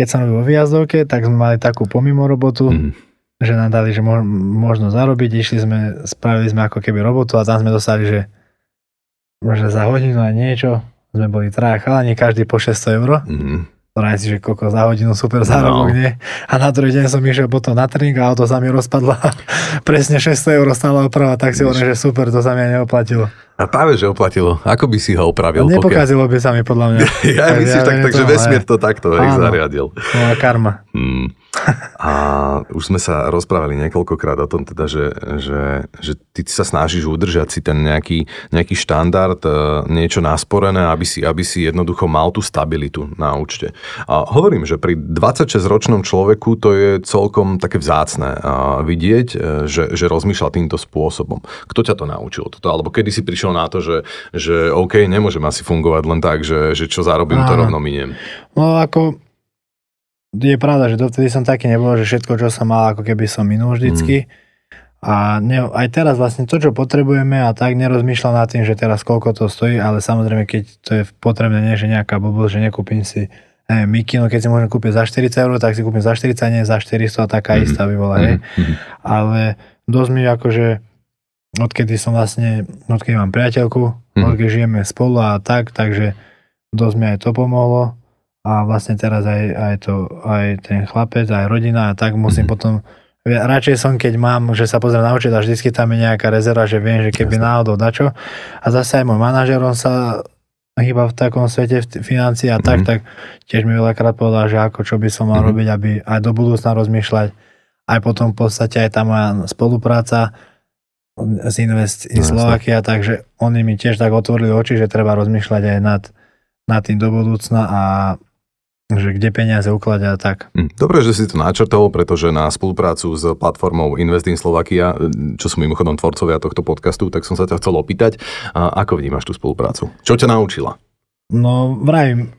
keď som robil vo výjazdovke, tak sme mali takú pomimo robotu, mm. že nám dali, že mo- možno zarobiť, išli sme, spravili sme ako keby robotu a tam sme dostali, že možno za hodinu a niečo, sme boli traja chalani, každý po 600 eur. Mm. Si, že koľko za hodinu super zárobok, no. nie? A na druhý deň som išiel potom na tréning a auto sa mi rozpadlo. <laughs> Presne 600 eur stála oprava, tak si hovorím, že super, to sa mi neoplatilo. A práve, že oplatilo. Ako by si ho opravil? Nepokazilo pokiaľ... by sa mi podľa mňa. <laughs> ja myslím, ja, tak, takže vesmír to takto hej, zariadil. No a karma. Hmm. <laughs> A už sme sa rozprávali niekoľkokrát o tom, teda, že, že, že ty sa snažíš udržať si ten nejaký, nejaký štandard, e, niečo nasporené, aby si, aby si jednoducho mal tú stabilitu na účte. A hovorím, že pri 26-ročnom človeku to je celkom také vzácne vidieť, e, že, že rozmýšľa týmto spôsobom. Kto ťa to naučil? Toto? Alebo kedy si prišiel na to, že, že OK, nemôžem asi fungovať len tak, že, že čo zarobím, to rovno miniem. No ako je pravda, že dovtedy som taký nebol, že všetko, čo som mal, ako keby som minul vždycky. Mm. A ne, aj teraz vlastne to, čo potrebujeme a tak nerozmýšľam nad tým, že teraz koľko to stojí, ale samozrejme, keď to je potrebné, nie že nejaká blbosť, že nekúpim si neviem, mikinu, keď si môžem kúpiť za 40 eur, tak si kúpim za 40, nie za 400 a taká mm. istá by bola, hej. Mm. Ale dosť mi akože, odkedy som vlastne, odkedy mám priateľku, mm. odkedy žijeme spolu a tak, takže dosť mi aj to pomohlo a vlastne teraz aj, aj, to, aj ten chlapec, aj rodina a tak musím mm-hmm. potom radšej som, keď mám, že sa pozriem na účet a vždycky tam je nejaká rezerva, že viem, že keby Jasne. náhodou dačo. A zase aj môj manažer, on sa hýba v takom svete financií a tak, mm-hmm. tak tiež mi veľakrát povedal, že ako čo by som mal mm-hmm. robiť, aby aj do budúcna rozmýšľať. Aj potom v podstate aj tá moja spolupráca z Invest in Slovakia, takže oni mi tiež tak otvorili oči, že treba rozmýšľať aj nad, nad tým do budúcna a že kde peniaze ukladia tak. Hm, dobre, že si to načrtol, pretože na spoluprácu s platformou Investin Slovakia, čo sú mimochodom tvorcovia tohto podcastu, tak som sa ťa chcel opýtať, ako vnímaš tú spoluprácu? Čo ťa naučila? No, vravím,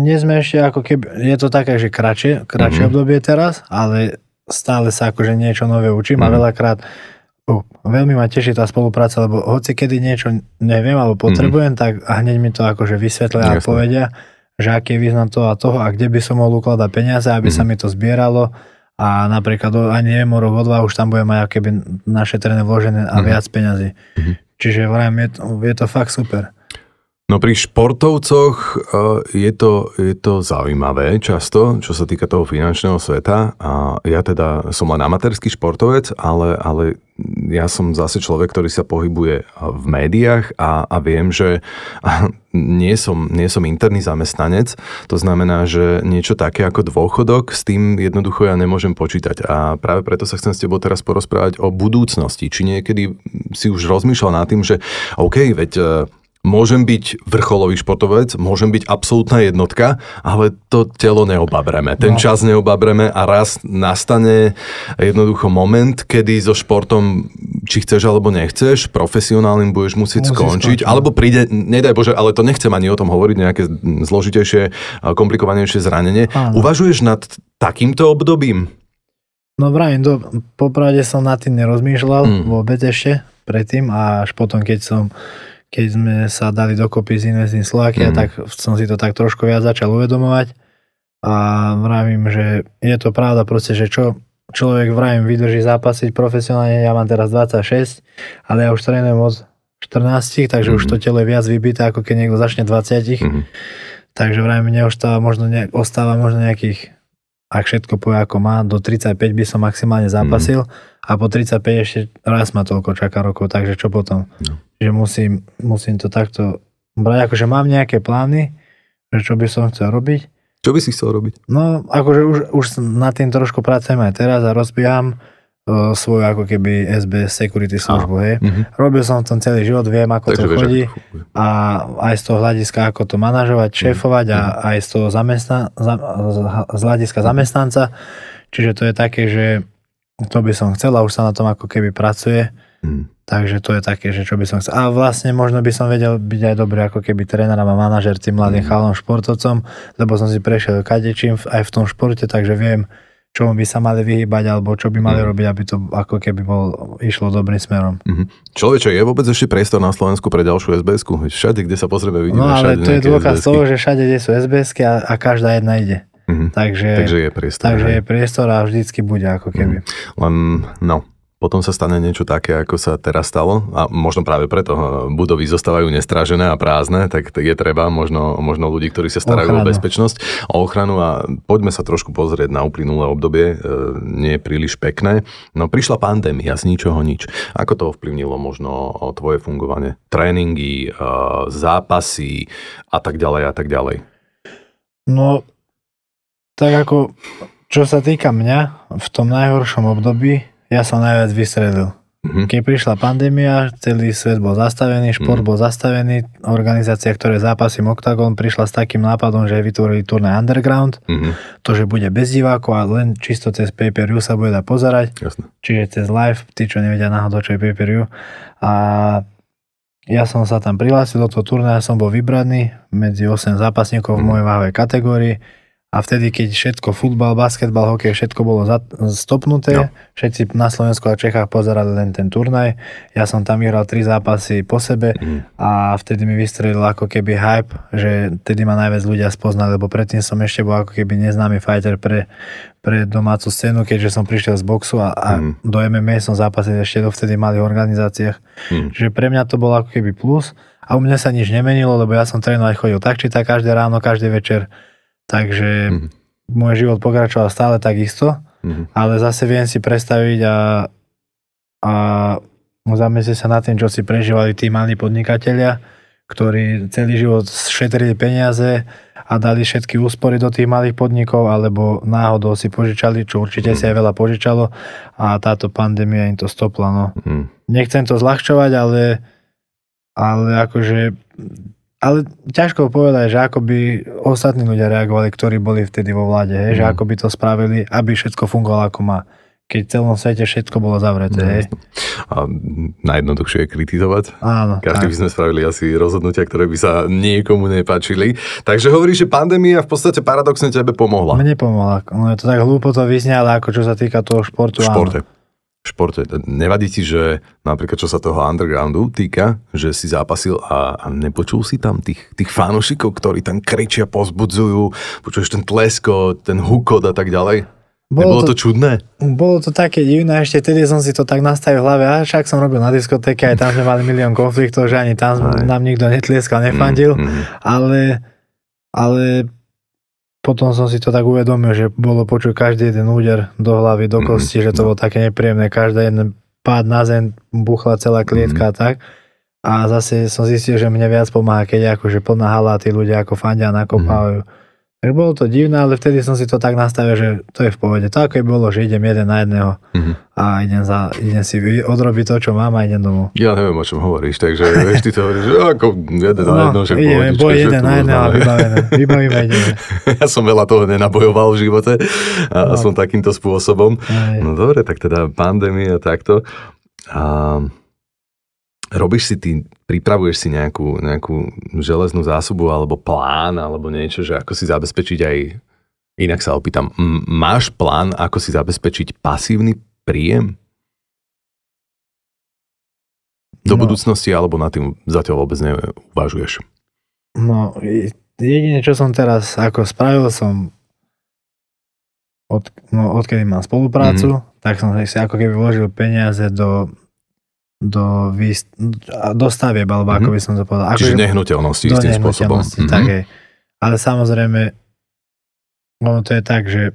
nie sme ešte ako keby, je to také, že kratšie, kratšie mm-hmm. obdobie teraz, ale stále sa akože niečo nové učím mm. a Mhm. veľakrát uh, veľmi ma teší tá spolupráca, lebo hoci kedy niečo neviem alebo potrebujem, tak a hneď mi to akože vysvetlia a Jasné. povedia, že aký je význam toho a toho a kde by som mohol ukladať peniaze, aby sa mi to zbieralo a napríklad ani neviem rok, o dva už tam budem mať keby našetrené vložené a viac peňazí. Mhm. Čiže vrajím, je to, je to fakt super. No pri športovcoch eh, je to, je to zaujímavé často, čo sa týka toho finančného sveta. A ja teda som len amatérský športovec, ale, ale ja som zase človek, ktorý sa pohybuje v médiách a, a viem, že <laughs> nie som, nie som interný zamestnanec. To znamená, že niečo také ako dôchodok, s tým jednoducho ja nemôžem počítať. A práve preto sa chcem s tebou teraz porozprávať o budúcnosti. Či niekedy si už rozmýšľal nad tým, že OK, veď eh, Môžem byť vrcholový športovec, môžem byť absolútna jednotka, ale to telo neobabreme. Ten No. čas neobabreme a raz nastane jednoducho moment, kedy so športom, či chceš alebo nechceš, profesionálnym budeš musieť Musíš skončiť, skončiť. alebo príde, nedaj Bože, ale to nechcem ani o tom hovoriť, nejaké zložitejšie, komplikovanejšie zranenie. Áno. Uvažuješ nad takýmto obdobím? No vrajím, do, popravde som nad tým nerozmýšľal Mm. vôbec ešte predtým a až potom, keď som keď sme sa dali dokopy z Investing Slovakia, Mm. tak som si to tak trošku viac začal uvedomovať a vravím, že je to pravda proste, že čo človek vravím vydrží zápasiť profesionálne, ja mám teraz 26, ale ja už trénujem od 14, takže už Mhm. to telo je viac vybité, ako keď niekto začne 20. Mhm. Takže vrajme, mne ostáva možno, ne, ostáva možno nejakých, ak všetko povie ako má, do 35 by som maximálne zápasil a po 35 ešte raz ma toľko čaká rokov, takže čo potom? No. Že musím, musím to takto brať, akože mám nejaké plány, že čo by som chcel robiť. Čo by si chcel robiť? No, akože už, už nad tým trošku pracujem aj teraz a rozbieham uh, svoju ako keby SBS security službu, hej. Mhm. Robil som v tom celý život, viem ako Takže to vieš, chodí ako a aj z toho hľadiska, ako to manažovať, šéfovať a aj z toho zamestna, za, z hľadiska zamestnanca. Čiže to je také, že to by som chcel a už sa na tom ako keby pracuje. Mhm. Takže to je také, že čo by som chcel. A vlastne možno by som vedel byť aj dobrý ako keby tréner a manažer tým mladým chalom športovcom, lebo som si prešiel kadečím aj v tom športe, takže viem, čomu by sa mali vyhýbať alebo čo by mali robiť, aby to ako keby bol, išlo dobrým smerom. Mhm. Človeče, je vôbec ešte priestor na Slovensku pre ďalšiu SBS-ku? Všade, kde sa pozrieme, vidíme No ale to je dôkaz toho, že všade, kde sú SBS-ky a, a každá jedna ide. Mhm. Takže, Takže je priestor. takže je priestor a vždycky bude ako keby. Len, no, potom sa stane niečo také, ako sa teraz stalo a možno práve preto eh, budovy zostávajú nestrážené a prázdne, tak je treba možno, možno ľudí, ktorí sa starajú o Ochranu. bezpečnosť, o ochranu a poďme sa trošku pozrieť na uplynulé obdobie, eh, nie je príliš pekné. No prišla pandémia z ničoho nič. Ako to ovplyvnilo možno o tvoje fungovanie? Tréningy, eh, zápasy a tak ďalej a tak ďalej. No, tak ako, čo sa týka mňa, v tom najhoršom období ja som najviac vystredil. Mhm. Keď prišla pandémia, celý svet bol zastavený, šport Mhm. bol zastavený, organizácia, ktoré zápasím Octagon, prišla s takým nápadom, že vytvorili turnaj Underground, Mhm. to, že bude bez divákov a len čisto cez pay-per-view sa bude dať pozerať. Jasné. čiže cez live, tí, čo nevedia náhodou, čo je pay-per-view. A ja som sa tam prihlásil do toho turnaja, som bol vybraný medzi 8 zápasníkov v Mhm. mojej váhovej kategórii a vtedy, keď všetko, futbal, basketbal, hokej, všetko bolo za, stopnuté, No. všetci na Slovensku a Čechách pozerali len ten turnaj, ja som tam vyhral 3 zápasy po sebe Mhm. a vtedy mi vystrelil ako keby hype, že vtedy ma najviac ľudia spoznali, lebo predtým som ešte bol ako keby neznámy fighter pre, pre domácu scénu, keďže som prišiel z boxu a, a Mhm. do MMA som zápasil ešte dovtedy v malých organizáciách. Mhm. Čiže pre mňa to bolo ako keby plus a u mňa sa nič nemenilo, lebo ja som trénovať chodil tak či tak každé ráno, každý večer, takže Mhm. môj život pokračoval stále takisto, Mhm. ale zase viem si predstaviť a, a zamyslieť sa nad tým, čo si prežívali tí malí podnikatelia, ktorí celý život šetrili peniaze a dali všetky úspory do tých malých podnikov, alebo náhodou si požičali, čo určite si aj veľa požičalo a táto pandémia im to stopla. No. Mhm. Nechcem to zľahčovať, ale, ale akože ale ťažko povedať, že ako by ostatní ľudia reagovali, ktorí boli vtedy vo vláde, hej, že Mhm. ako by to spravili, aby všetko fungovalo ako má. keď v celom svete všetko bolo zavreté. No, hej. A najjednoduchšie je kritizovať. Áno, Každý tak. by sme spravili asi rozhodnutia, ktoré by sa niekomu nepáčili. Takže hovoríš, že pandémia v podstate paradoxne tebe pomohla. Mne pomohla. No je to tak hlúpo to vyznie, ale ako čo sa týka toho športu, v športe. áno. Športe. Nevadí ti, že napríklad čo sa toho undergroundu týka, že si zápasil a, a nepočul si tam tých, tých fanúšikov, ktorí tam kričia, pozbudzujú, počuješ ten tlesko, ten hukot a tak ďalej? Nebolo to, to čudné? Bolo to také divné, ešte vtedy som si to tak nastavil v hlave, a však som robil na diskotéke, aj tam sme mali milión konfliktov, že ani tam Aj. nám nikto netlieskal, nefandil, Mm, mm. ale, ale potom som si to tak uvedomil, že bolo počuť každý jeden úder do hlavy, do Mhm. kosti, že to bolo také nepríjemné, každý jeden pád na zem, buchla celá klietka a tak. A zase som zistil, že mne viac pomáha, keď je akože plná hala tí ľudia ako fandia nakopávajú. Tak bolo to divné, ale vtedy som si to tak nastavil, že to je v pohode. To ako je bolo, že idem jeden na jedného Mhm. a idem, za, idem si odrobiť to, čo mám a idem domov. Ja neviem, o čom hovoríš, takže vieš, ty to hovoríš, že ako jeden na jedno, že No, ideme, pohodička, boj jeden na jedného a vybavené. Vybavíme, <laughs> ideme. Ja som veľa toho nenabojoval v živote a No. som takýmto spôsobom. Hej. No dobre, tak teda pandémia takto. A robíš si ty, pripravuješ si nejakú, nejakú železnú zásobu alebo plán alebo niečo, že ako si zabezpečiť aj, inak sa opýtam, m- máš plán, ako si zabezpečiť pasívny príjem? Do No. budúcnosti alebo na tým zatiaľ vôbec neuvažuješ? No, jediné, čo som teraz ako spravil, som od, no, odkedy mám spoluprácu, Mhm. tak som si ako keby vložil peniaze do do, výst- a do stavieb, alebo ako Mhm. by som to povedal. Čiže Akože- nehnuteľnosti do istým spôsobom. nehnuteľnosti, tak Mhm. hej. Ale samozrejme, ono to je tak, že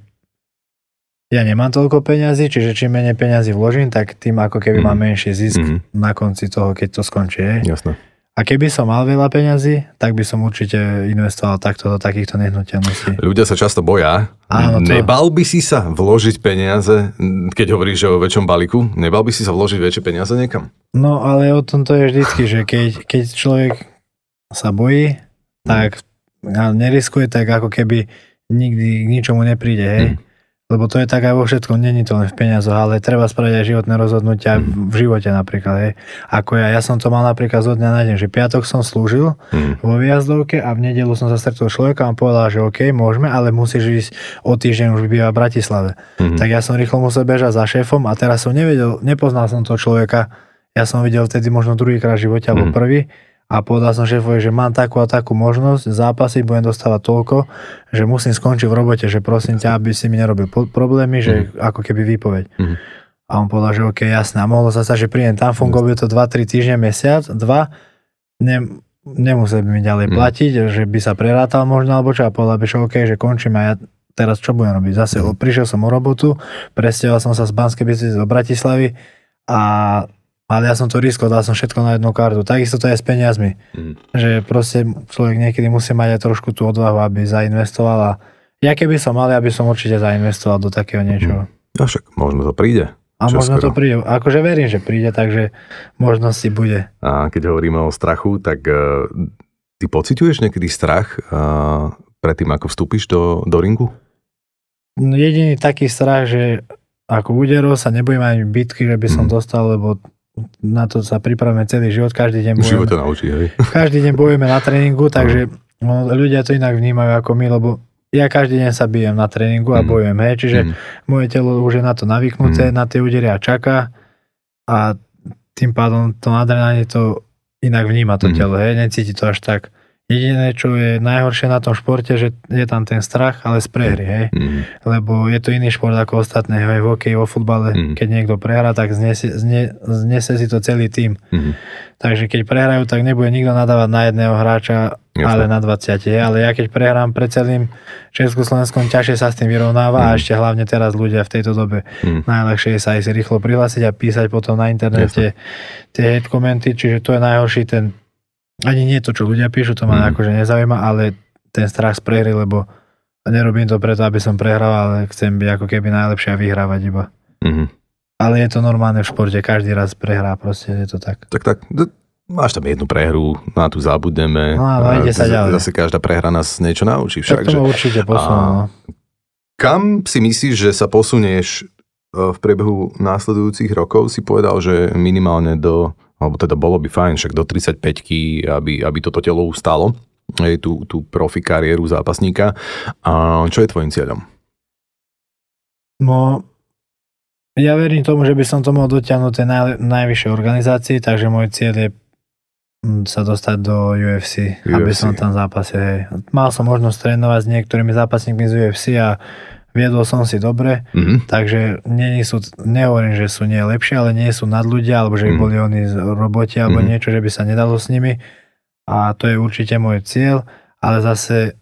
ja nemám toľko peňazí, čiže čím menej peňazí vložím, tak tým ako keby Mhm. mám menší zisk Mhm. na konci toho, keď to skončí. Jasné. A keby som mal veľa peňazí, tak by som určite investoval takto do takýchto nehnuteľností. Ľudia sa často boja. Áno, to- Nebal by si sa vložiť peniaze, keď hovoríš že o väčšom balíku, nebal by si sa vložiť väčšie peniaze niekam? No ale o tom to je vždycky, že keď, keď človek sa bojí, tak a neriskuje, tak ako keby nikdy k ničomu nepríde, hej. Mm. Lebo to je tak aj vo všetkom, není to len v peniazoch, ale treba spraviť aj životné rozhodnutia v živote napríklad, hej. Ako ja, ja som to mal napríklad zo dňa na deň, že piatok som slúžil Mm. vo výjazdovke a v nedelu som sa stretol s človekom a povedal, že OK, môžeme, ale musíš ísť o týždeň už býva v Bratislave. Mhm. Tak ja som rýchlo musel bežať za šéfom a teraz som nevedel, nepoznal som toho človeka, ja som videl vtedy možno druhýkrát v živote alebo Mhm. prvý a povedal som šéfovi, že mám takú a takú možnosť zápasiť, budem dostávať toľko, že musím skončiť v robote, že prosím ťa, aby si mi nerobil problémy, že ako keby výpoveď. Mhm. A on povedal, že OK, jasné. A mohlo sa stať, že prídem tam, fungovalo to 2-3 týždne, mesiac, dva, ne, nemusel by mi ďalej Mhm. platiť, že by sa prerátal možno, alebo čo. A povedal by, že OK, že končím a ja teraz čo budem robiť? Zase Mhm. prišiel som o robotu, presťahoval som sa z Banskej Bystrice do Bratislavy a ale ja som to riskol, dal som všetko na jednu kartu. Takisto to je s peniazmi. Mhm. Že proste človek niekedy musí mať aj trošku tú odvahu, aby zainvestoval a ja keby som mal, ja by som určite zainvestoval do takého niečoho. A však možno to príde. A Čo možno to skoro. príde, akože verím, že príde, takže možnosti bude. A keď hovoríme o strachu, tak uh, ty pociťuješ niekedy strach uh, predtým, ako vstúpiš do, do ringu? No jediný taký strach, že ako úderov sa nebojím ani bitky, že by som Mhm. dostal, lebo na to sa pripravíme celý život, každý deň V živote bojujeme, naučí, hej? <laughs> každý deň bojujeme na tréningu, takže no, ľudia to inak vnímajú ako my, lebo ja každý deň sa bijem na tréningu a Mhm. bojujem, hej, čiže Mhm. moje telo už je na to navyknuté, Mm. na tie údery a čaká a tým pádom to adrenalín to inak vníma to Mm. telo, hej, necíti to až tak. Jediné, čo je najhoršie na tom športe, že je tam ten strach, ale z prehry, hej. Mhm. Lebo je to iný šport ako ostatné, hej, v hokeji, vo futbale, Mm. keď niekto prehrá, tak znese, zne, znese si to celý tým. Mhm. Takže keď prehrajú, tak nebude nikto nadávať na jedného hráča, Jasné. ale na 20. hej. Ale ja keď prehrám pred celým Československom, ťažšie sa s tým vyrovnáva a Mm. ešte hlavne teraz ľudia v tejto dobe Mhm. najľahšie je sa aj si rýchlo prihlásiť a písať potom na internete tie hate komenty, čiže to je najhorší ten, ani nie to, čo ľudia píšu, to ma Mhm. akože nezaujíma, ale ten strach z prehry, lebo nerobím to preto, aby som prehral, ale chcem byť ako keby najlepšie a vyhrávať iba. Mhm. Ale je to normálne v športe, každý raz prehrá, proste je to tak. Tak, tak, máš tam jednu prehru, na tú zabudneme. No áno, A ide sa ďalej. Zase každá prehra nás niečo naučí Tak však. to Že, určite posunú. no. kam si myslíš, že sa posunieš v priebehu následujúcich rokov si povedal, že minimálne do, alebo teda bolo by fajn, však do 35 aby, aby toto telo ustalo, aj tú, tú profi kariéru zápasníka. A čo je tvojim cieľom? No, ja verím tomu, že by som to mohol dotiahnuť tej naj, najvyššej organizácii, takže môj cieľ je mm, sa dostať do UFC, UFC. aby som tam zápasil. Mal som možnosť trénovať s niektorými zápasníkmi z UFC a viedol som si dobre, mm-hmm. takže nie sú, nehovorím, že sú nie lepšie, ale nie sú nad ľudia, alebo že mm-hmm. boli oni z roboti, alebo mm-hmm. niečo, že by sa nedalo s nimi. A to je určite môj cieľ, ale zase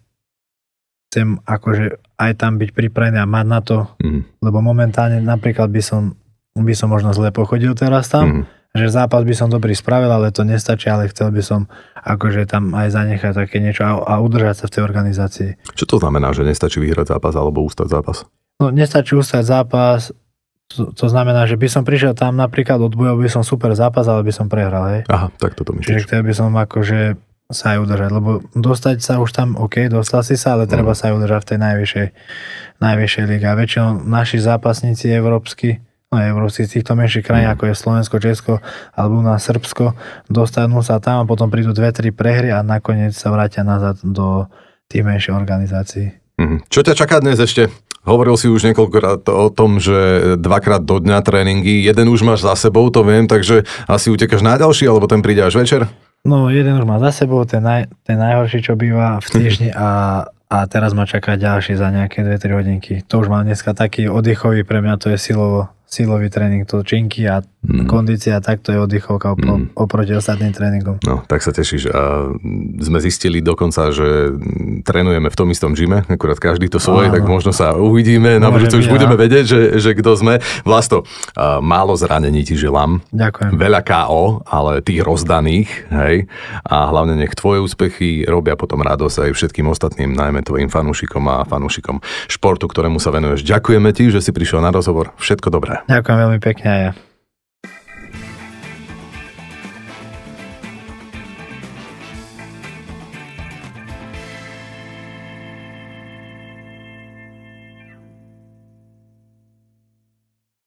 chcem akože aj tam byť pripravený a mať na to, mm-hmm. lebo momentálne napríklad by som, by som možno zle pochodil teraz tam, mm-hmm že zápas by som dobrý spravil, ale to nestačí, ale chcel by som akože tam aj zanechať také niečo a, a udržať sa v tej organizácii. Čo to znamená, že nestačí vyhrať zápas alebo ústať zápas? No nestačí ústať zápas, to, to znamená, že by som prišiel tam napríklad od bojov, by som super zápas, ale by som prehral, hej. Aha, tak toto myslíš. Čiže chcel by som akože sa aj udržať, lebo dostať sa už tam, OK, dostal si sa, ale treba mm. sa aj udržať v tej najvyššej, najvyššej líge. A väčšinou naši zápasníci európsky, no európsky z týchto menších krajín, mm. ako je Slovensko, Česko alebo na Srbsko, dostanú sa tam a potom prídu dve, tri prehry a nakoniec sa vrátia nazad do tých menších organizácií. Mm. Čo ťa čaká dnes ešte? Hovoril si už niekoľkokrát o tom, že dvakrát do dňa tréningy, jeden už máš za sebou, to viem, takže asi utekáš na ďalší, alebo ten príde až večer? No, jeden už má za sebou, ten, naj, ten najhorší, čo býva v týždni a, a teraz ma čaká ďalší za nejaké 2-3 hodinky. To už mám dneska taký oddychový, pre mňa to je silovo silový tréning, to činky a mm. kondícia, tak to je oddychovka opro, mm. oproti ostatným tréningom. No, tak sa tešíš. A sme zistili dokonca, že trénujeme v tom istom gyme, akurát každý to svoje, Áno. tak možno sa uvidíme, na budúce už budeme vedieť, že, že kto sme. Vlasto, málo zranení ti želám. Ďakujem. Veľa KO, ale tých rozdaných, hej. A hlavne nech tvoje úspechy robia potom radosť aj všetkým ostatným, najmä tvojim fanúšikom a fanúšikom športu, ktorému sa venuješ. Ďakujeme ti, že si prišiel na rozhovor. Všetko dobré. Ďakujem veľmi pekne ja.